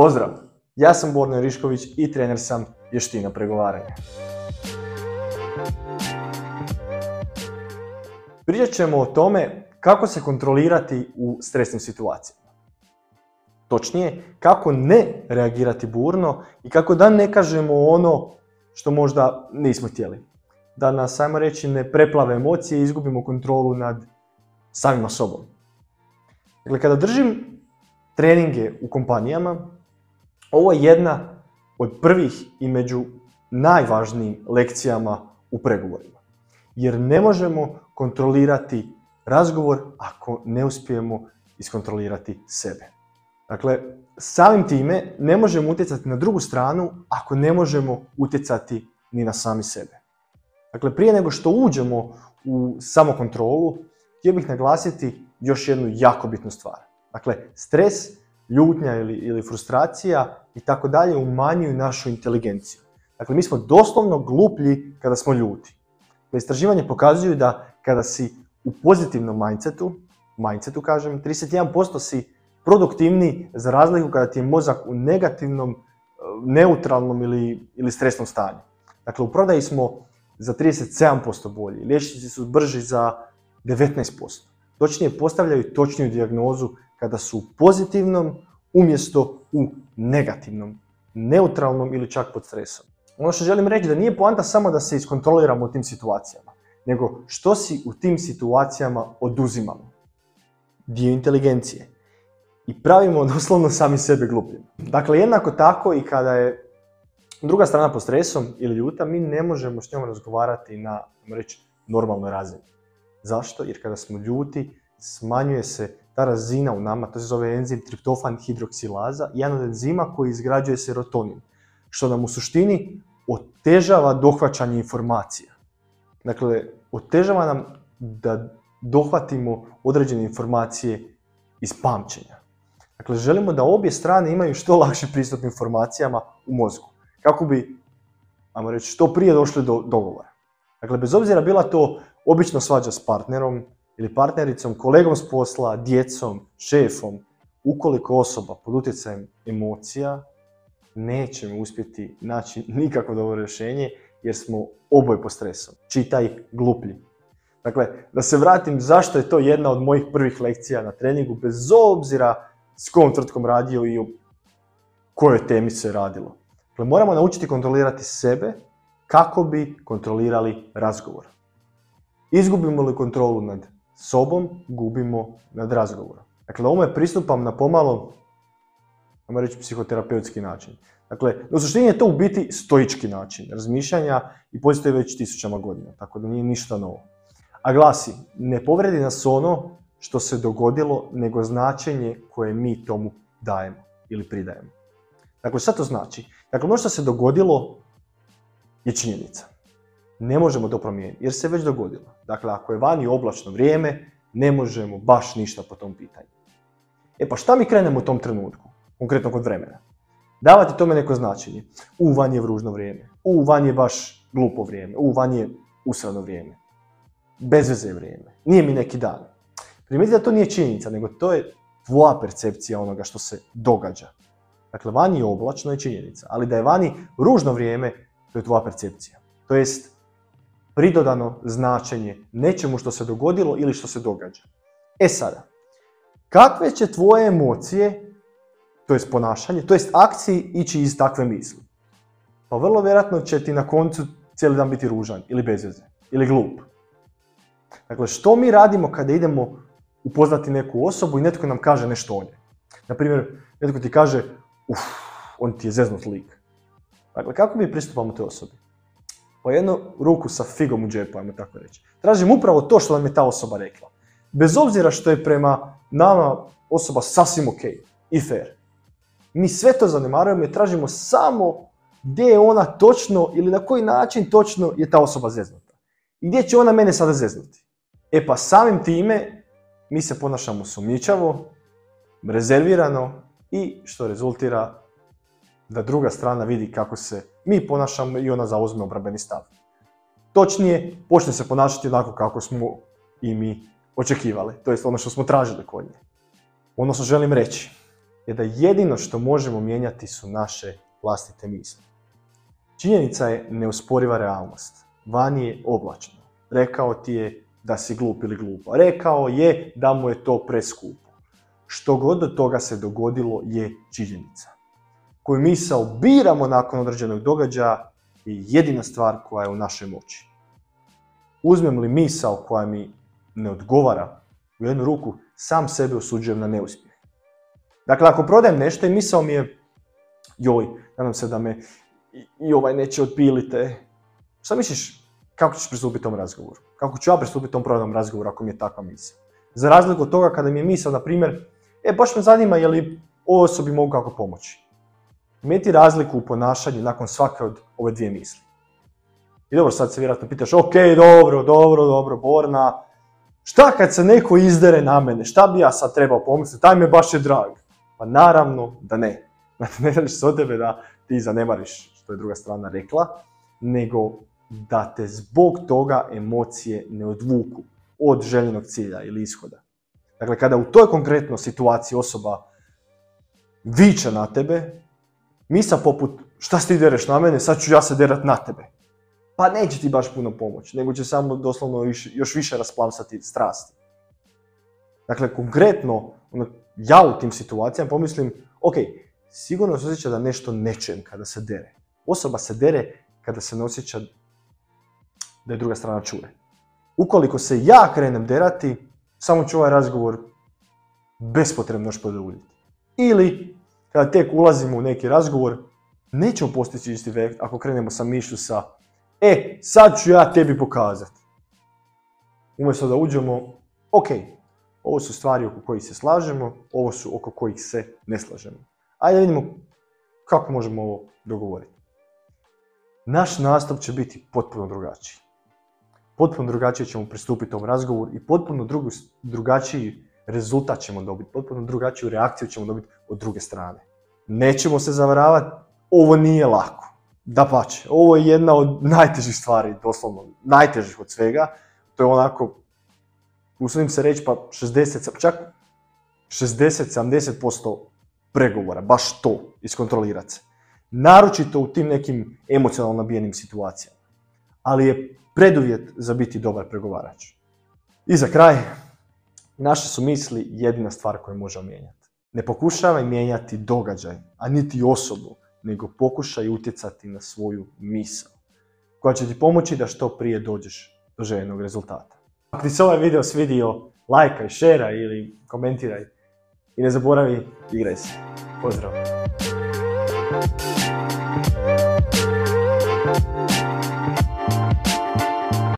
Pozdrav! Ja sam Borno Rišković i trener sam vještina pregovaranja. Pričat ćemo o tome kako se kontrolirati u stresnim situacijama. Točnije, kako ne reagirati burno i kako da ne kažemo ono što možda nismo htjeli. Da nas, sajmo reći, ne preplave emocije i izgubimo kontrolu nad samima sobom. Dakle, kada držim treninge u kompanijama, ovo je jedna od prvih i među najvažnijim lekcijama u pregovorima. Jer ne možemo kontrolirati razgovor ako ne uspijemo iskontrolirati sebe. Dakle, samim time ne možemo utjecati na drugu stranu ako ne možemo utjecati ni na sami sebe. Dakle, prije nego što uđemo u samokontrolu, htio bih naglasiti još jednu jako bitnu stvar. Dakle, stres, ljutnja ili, ili frustracija i tako dalje umanjuju našu inteligenciju. Dakle, mi smo doslovno gluplji kada smo ljuti. Istraživanje pokazuju da kada si u pozitivnom mindsetu, mindsetu kažem, 31% si produktivni za razliku kada ti je mozak u negativnom, neutralnom ili, ili stresnom stanju. Dakle, u prodaji smo za 37% bolji, liječnici su brži za 19%. Točnije postavljaju točniju dijagnozu kada su u pozitivnom umjesto u negativnom, neutralnom ili čak pod stresom. Ono što želim reći da nije poanta samo da se iskontroliramo u tim situacijama, nego što si u tim situacijama oduzimamo. Dio inteligencije. I pravimo doslovno sami sebe glupljim. Dakle, jednako tako i kada je druga strana pod stresom ili ljuta, mi ne možemo s njom razgovarati na, reći, normalnoj razini. Zašto? Jer kada smo ljuti, smanjuje se ta razina u nama, to se zove enzim triptofan hidroksilaza, jedan od enzima koji izgrađuje serotonin, što nam u suštini otežava dohvaćanje informacija. Dakle, otežava nam da dohvatimo određene informacije iz pamćenja. Dakle, želimo da obje strane imaju što lakši pristup informacijama u mozgu, kako bi, ajmo reći, što prije došli do dogovora. Dakle, bez obzira bila to obično svađa s partnerom ili partnericom, kolegom s posla, djecom, šefom, ukoliko osoba pod utjecajem emocija, nećemo uspjeti naći nikakvo dobro rješenje jer smo oboje po stresom. Čitaj gluplji. Dakle, da se vratim zašto je to jedna od mojih prvih lekcija na treningu, bez obzira s kojom tvrtkom radio i o kojoj temi se radilo. Dakle, moramo naučiti kontrolirati sebe kako bi kontrolirali razgovor. Izgubimo li kontrolu nad sobom, gubimo nad razgovorom. Dakle, ovome pristupam na pomalo, ajmo reći, psihoterapeutski način. Dakle, u suštini je to u biti stoički način razmišljanja i postoji već tisućama godina, tako da nije ništa novo. A glasi, ne povredi nas ono što se dogodilo, nego značenje koje mi tomu dajemo ili pridajemo. Dakle, šta to znači? Dakle, ono što se dogodilo je činjenica ne možemo to promijeniti jer se već dogodilo. Dakle, ako je vani oblačno vrijeme, ne možemo baš ništa po tom pitanju. E pa šta mi krenemo u tom trenutku, konkretno kod vremena? Davati tome neko značenje. U, van je vružno vrijeme. U, van je baš glupo vrijeme. U, van je usrano vrijeme. Bezveze vrijeme. Nije mi neki dan. Primijetite da to nije činjenica, nego to je tvoja percepcija onoga što se događa. Dakle, vani je oblačno je činjenica, ali da je vani ružno vrijeme, to je tvoja percepcija. To jest, pridodano značenje nečemu što se dogodilo ili što se događa. E sada, kakve će tvoje emocije, to jest ponašanje, to jest akciji ići iz takve misli? Pa vrlo vjerojatno će ti na koncu cijeli dan biti ružan ili bezveze ili glup. Dakle, što mi radimo kada idemo upoznati neku osobu i netko nam kaže nešto o njoj? Naprimjer, netko ti kaže, uff, on ti je zeznut lik. Dakle, kako mi pristupamo toj osobi? Po jednu ruku sa figom u džepu, ajmo tako reći. Tražim upravo to što nam je ta osoba rekla. Bez obzira što je prema nama osoba sasvim ok i fair. Mi sve to zanemarujemo i tražimo samo gdje je ona točno ili na koji način točno je ta osoba zeznuta. I gdje će ona mene sada zeznuti. E pa samim time mi se ponašamo sumnjičavo, rezervirano i što rezultira da druga strana vidi kako se mi ponašamo i ona zauzme obrambeni stav. Točnije, počne se ponašati onako kako smo i mi očekivali, to jest ono što smo tražili kod nje. Ono što želim reći je da jedino što možemo mijenjati su naše vlastite misli. Činjenica je neusporiva realnost. Vani je oblačno. Rekao ti je da si glup ili glupa. Rekao je da mu je to preskupo. Što god od toga se dogodilo je činjenica. Koju misao biramo nakon određenog događaja je jedina stvar koja je u našoj moći. Uzmem li misao koja mi ne odgovara u jednu ruku, sam sebe osuđujem na neuspjeh. Dakle, ako prodajem nešto i misao mi je joj, nadam se da me i, ovaj neće otpilite. Šta misliš, kako ćeš pristupiti tom razgovoru? Kako ću ja pristupiti tom prodajnom razgovoru ako mi je takva misao? Za razliku od toga kada mi je misao, na primjer, e, baš me zanima je li ovo osobi mogu kako pomoći. Imeti razliku u ponašanju nakon svake od ove dvije misli. I dobro, sad se vjerojatno pitaš, ok, dobro, dobro, dobro, Borna, šta kad se neko izdere na mene, šta bi ja sad trebao pomisliti, taj me baš je drag. Pa naravno da ne. Ne tražiš se od tebe da ti zanemariš što je druga strana rekla, nego da te zbog toga emocije ne odvuku od željenog cilja ili ishoda. Dakle, kada u toj konkretnoj situaciji osoba viče na tebe, misa poput šta ti dereš na mene, sad ću ja se derat na tebe. Pa neće ti baš puno pomoći, nego će samo doslovno još više rasplamsati strasti. Dakle, konkretno, ono, ja u tim situacijama pomislim, ok, sigurno se osjeća da nešto nečem kada se dere. Osoba se dere kada se ne osjeća da je druga strana čuje. Ukoliko se ja krenem derati, samo ću ovaj razgovor bespotrebno još poduljiti. Ili, kada tek ulazimo u neki razgovor, nećemo postići isti efekt ako krenemo sa mišlju sa e, sad ću ja tebi pokazati. Umjesto da uđemo, ok, ovo su stvari oko kojih se slažemo, ovo su oko kojih se ne slažemo. Ajde vidimo kako možemo ovo dogovoriti. Naš nastup će biti potpuno drugačiji. Potpuno drugačije ćemo pristupiti ovom razgovoru i potpuno drugačiji rezultat ćemo dobiti, potpuno drugačiju reakciju ćemo dobiti od druge strane. Nećemo se zavaravati, ovo nije lako. Da pače, ovo je jedna od najtežih stvari, doslovno najtežih od svega. To je onako, usudim se reći, pa 60, čak 60-70% pregovora, baš to, iskontrolirati se. Naročito u tim nekim emocionalno nabijenim situacijama. Ali je preduvjet za biti dobar pregovarač. I za kraj, naše su misli jedina stvar koju možemo mijenjati. Ne pokušavaj mijenjati događaj, a niti osobu, nego pokušaj utjecati na svoju misao, koja će ti pomoći da što prije dođeš do željenog rezultata. Ako ti se ovaj video svidio, lajkaj, šeraj ili komentiraj. I ne zaboravi, igraj se. Pozdrav!